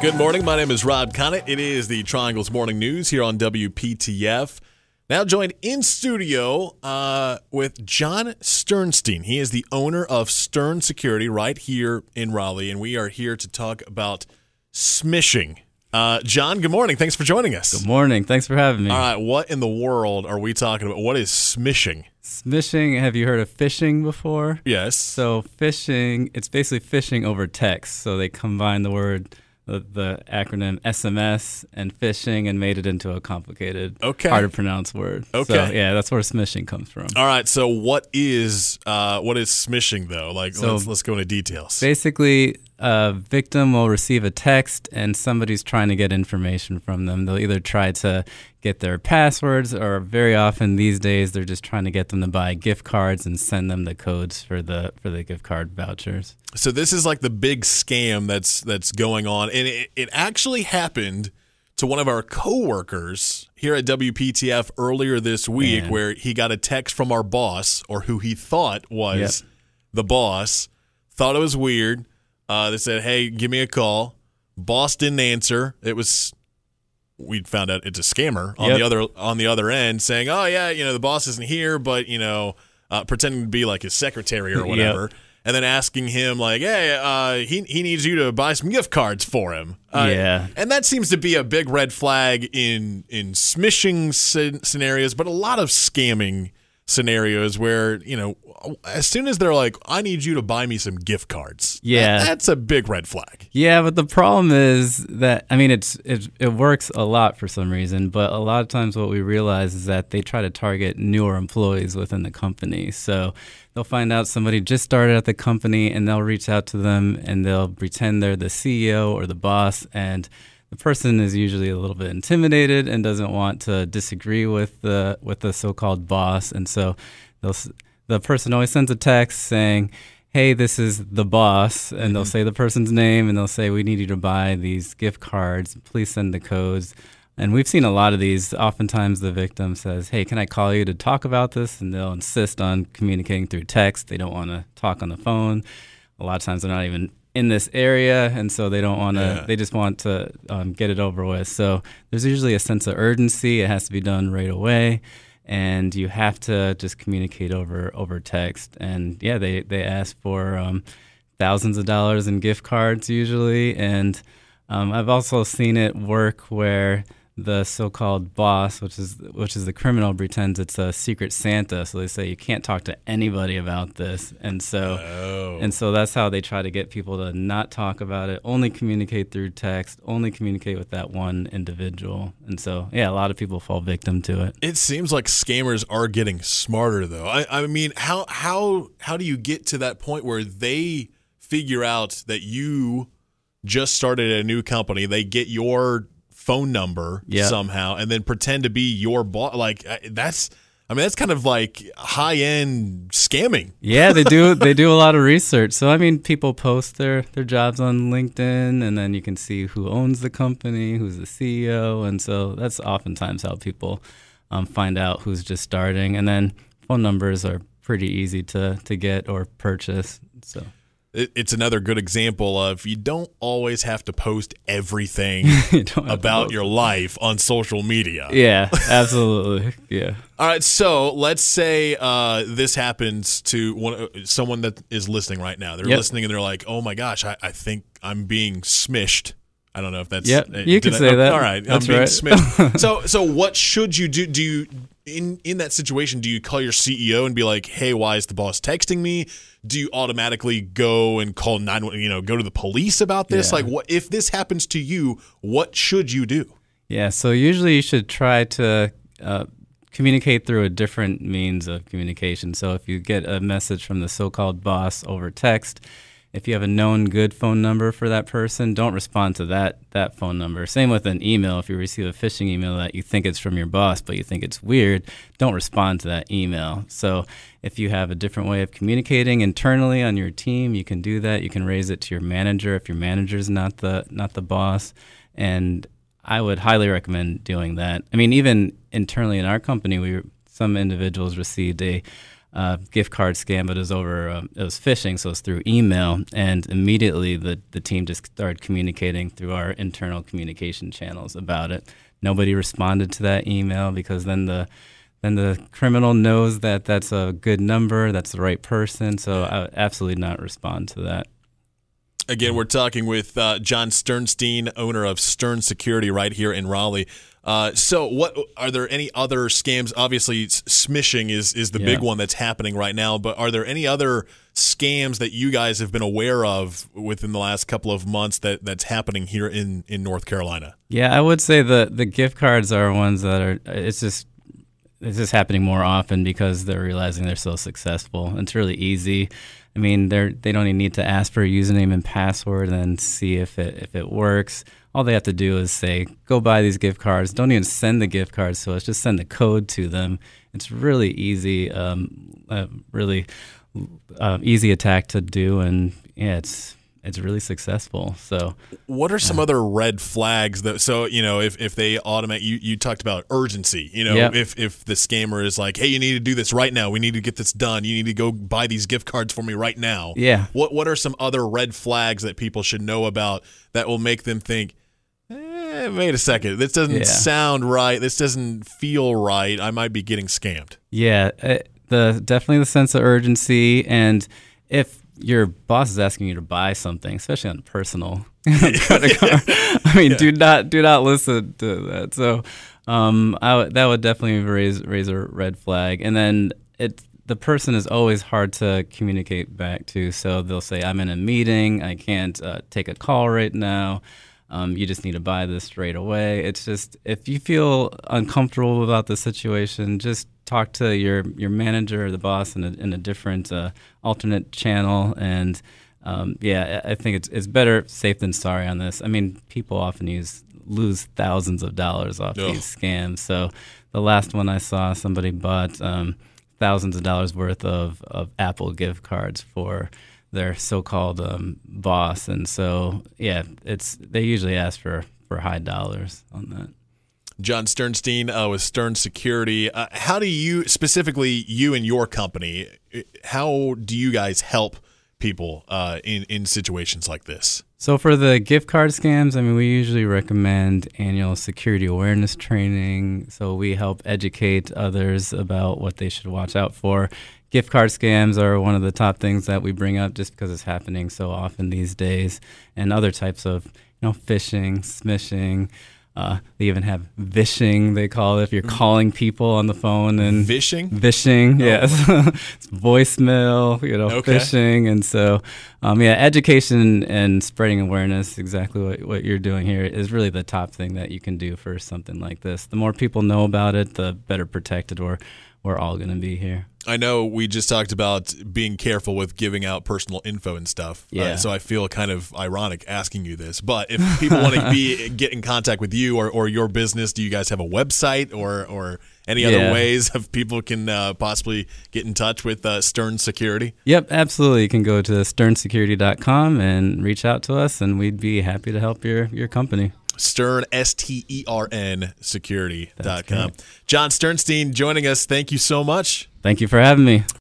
Good morning. My name is Rob Connett. It is the Triangles Morning News here on WPTF. Now joined in studio uh, with Jon Sternstein. He is the owner of Stern Security right here in Raleigh, and we are here to talk about smishing. Uh, Jon, good morning. Thanks for joining us. Good morning. Thanks for having me. All right, what in the world are we talking about? What is smishing? Smishing, have you heard of phishing before? Yes. So, phishing, it's basically phishing over text. So, they combine the word the, the acronym SMS and phishing and made it into a complicated, Okay. hard to pronounce word. Okay. So, yeah, that's where smishing comes from. All right. So what is uh, what is smishing though? Like So- let's let's go into details. Basically, a victim will receive a text and somebody's trying to get information from them. They'll either try to get their passwords or very often these days they're just trying to get them to buy gift cards and send them the codes for the for the gift card vouchers. So this is like the big scam that's that's going on, and it, it actually happened to one of our coworkers here at WPTF earlier this week, Man. where he got a text from our boss, or who he thought was Yep. the boss, thought it was weird. Uh, they said, "Hey, give me a call." Boss didn't answer. It was we found out it's a scammer on Yep. the other on the other end, saying, "Oh yeah, you know the boss isn't here, but you know, uh, pretending to be like his secretary or Yep. whatever." And then asking him like, "Hey, uh, he he needs you to buy some gift cards for him." Uh, Yeah. and that seems to be a big red flag in in smishing scen- scenarios, but a lot of scamming scenarios where you know, as soon as they're like, "I need you to buy me some gift cards," Yeah. that- that's a big red flag. Yeah, but the problem is that I mean it's it it works a lot for some reason, but a lot of times what we realize is that they try to target newer employees within the company. So they'll find out somebody just started at the company and they'll reach out to them and they'll pretend they're the CEO or the boss and the person is usually a little bit intimidated and doesn't want to disagree with the with the so-called boss. And so they'll the person always sends a text saying hey this is the boss and they'll mm-hmm. say the person's name and they'll say we need you to buy these gift cards. Please send the codes. And we've seen a lot of these. Oftentimes the victim says hey can i call you to talk about this? And they'll insist on communicating through text. They don't want to talk on the phone. A lot of times they're not even in this area and so they don't want to Yeah. they just want to um, get it over with. So there's usually a sense of urgency. It has to be done right away and you have to just communicate over over text. And yeah they they ask for um, thousands of dollars in gift cards usually. And um, I've also seen it work where the so-called boss, which is which is the criminal, pretends it's a secret Santa. So they say you can't talk to anybody about this, and so Oh. and so that's how they try to get people to not talk about it, only communicate through text, only communicate with that one individual. And so, yeah, a lot of people fall victim to it. It seems like scammers are getting smarter, though. I, I mean, how how how do you get to that point where they figure out that you just started a new company? They get your phone number Yeah. somehow, and then pretend to be your boss. Like that's, I mean, that's kind of like high end scamming. Yeah, they do. They do a lot of research. So I mean, people post their their jobs on LinkedIn, and then you can see who owns the company, who's the CEO, and so that's oftentimes how people um, find out who's just starting. And then phone numbers are pretty easy to to get or purchase. So it's another good example of you don't always have to post everything you don't have to about post- your life on social media. Yeah, absolutely. Yeah. All right, so let's say uh, this happens to one, uh, someone that is listening right now. They're Yep. listening and they're like, "Oh my gosh, I, I think I'm being smished." I don't know if that's. Yep, uh, you can I- say oh, that. All right, That's I'm being right. smished. so, so what should you do? Do you in in that situation? Do you call your CEO and be like, "Hey, why is the boss texting me?" Do you automatically go and call nine? You know, go to the police about this? Yeah. Like, what if this happens to you? What should you do? Yeah, so usually you should try to uh, communicate through a different means of communication. So if you get a message from the so called boss over text, if you have a known good phone number for that person, don't respond to that that phone number. Same with an email. If you receive a phishing email that you think it's from your boss, but you think it's weird, don't respond to that email. So if you have a different way of communicating internally on your team, you can do that. You can raise it to your manager if your manager's not the not the boss. And I would highly recommend doing that. I mean, even internally in our company, we some individuals received a uh, gift card scam, but it was over um, it was phishing, so it's through email. And immediately the the team just started communicating through our internal communication channels about it. Nobody responded to that email because then the then the criminal knows that that's a good number, that's the right person. So I would absolutely not respond to that. Again, we're talking with uh, Jon Sternstein, owner of Stern Security, right here in Raleigh. Uh, so, what are there any other scams? Obviously, smishing is is the yeah. big one that's happening right now. But are there any other scams that you guys have been aware of within the last couple of months that that's happening here in in North Carolina? Yeah, I would say the the gift cards are ones that are. It's just it's just happening more often because they're realizing they're so successful. It's really easy. I mean, they're they don't even need to ask for a username and password and see if it if it works all they have to do is say, go buy these gift cards. Don't even send the gift cards to us, just send the code to them. It's really easy, um, uh, really uh, easy attack to do, and yeah, it's it's really successful. So, what are some uh, other red flags that? So, you know, if, if they automate, you you talked about urgency. You know, yep. if if the scammer is like, hey, you need to do this right now. We need to get this done. You need to go buy these gift cards for me right now. Yeah. What what are some other red flags that people should know about that will make them think? eh, wait a second, this doesn't yeah. sound right. This doesn't feel right. I might be getting scammed. Yeah, uh, the definitely the sense of urgency, and if your boss is asking you to buy something, especially on a personal credit card, I mean, yeah. do not do not listen to that. So, um, that would definitely raise raise a red flag, and then it the person is always hard to communicate back to. So they'll say, "I'm in a meeting. I can't uh, take a call right now." Um, you just need to buy this straight away. It's just if you feel uncomfortable about the situation, just talk to your your manager or the boss in a, in a different uh, alternate channel. And um, yeah, I think it's it's better safe than sorry on this. I mean, people often use lose thousands of dollars off Ugh. these scams. So the last one I saw, somebody bought um, thousands of dollars worth of of Apple gift cards for their so-called um, boss, and so yeah, it's they usually ask for for high dollars on that. Jon Sternstein uh, with Stern Security. Uh, how do you specifically you and your company? How do you guys help people uh, in in situations like this? So for the gift card scams, I mean, we usually recommend annual security awareness training. So we help educate others about what they should watch out for gift card scams are one of the top things that we bring up just because it's happening so often these days, and other types of you know phishing, smishing. Uh, they even have vishing, they call it, if you're mm-hmm. calling people on the phone and vishing, vishing, oh. yes, voicemail, you know, okay. phishing, and so, um, yeah, education and spreading awareness, exactly what, what you're doing here, is really the top thing that you can do for something like this. The more people know about it, the better protected we're we're all going to be here. I know we just talked about being careful with giving out personal info and stuff. Uh, yeah. Uh, so I feel kind of ironic asking you this. But if people want to be get in contact with you or, or your business, do you guys have a website or or any other yeah. ways of people can uh, possibly get in touch with uh, Stern Security? Yep, absolutely. You can go to sternsecurity.com and reach out to us, and we'd be happy to help your your company. Stern, S T E R N, security.com. Jon Sternstein joining us. Thank you so much. Thank you for having me.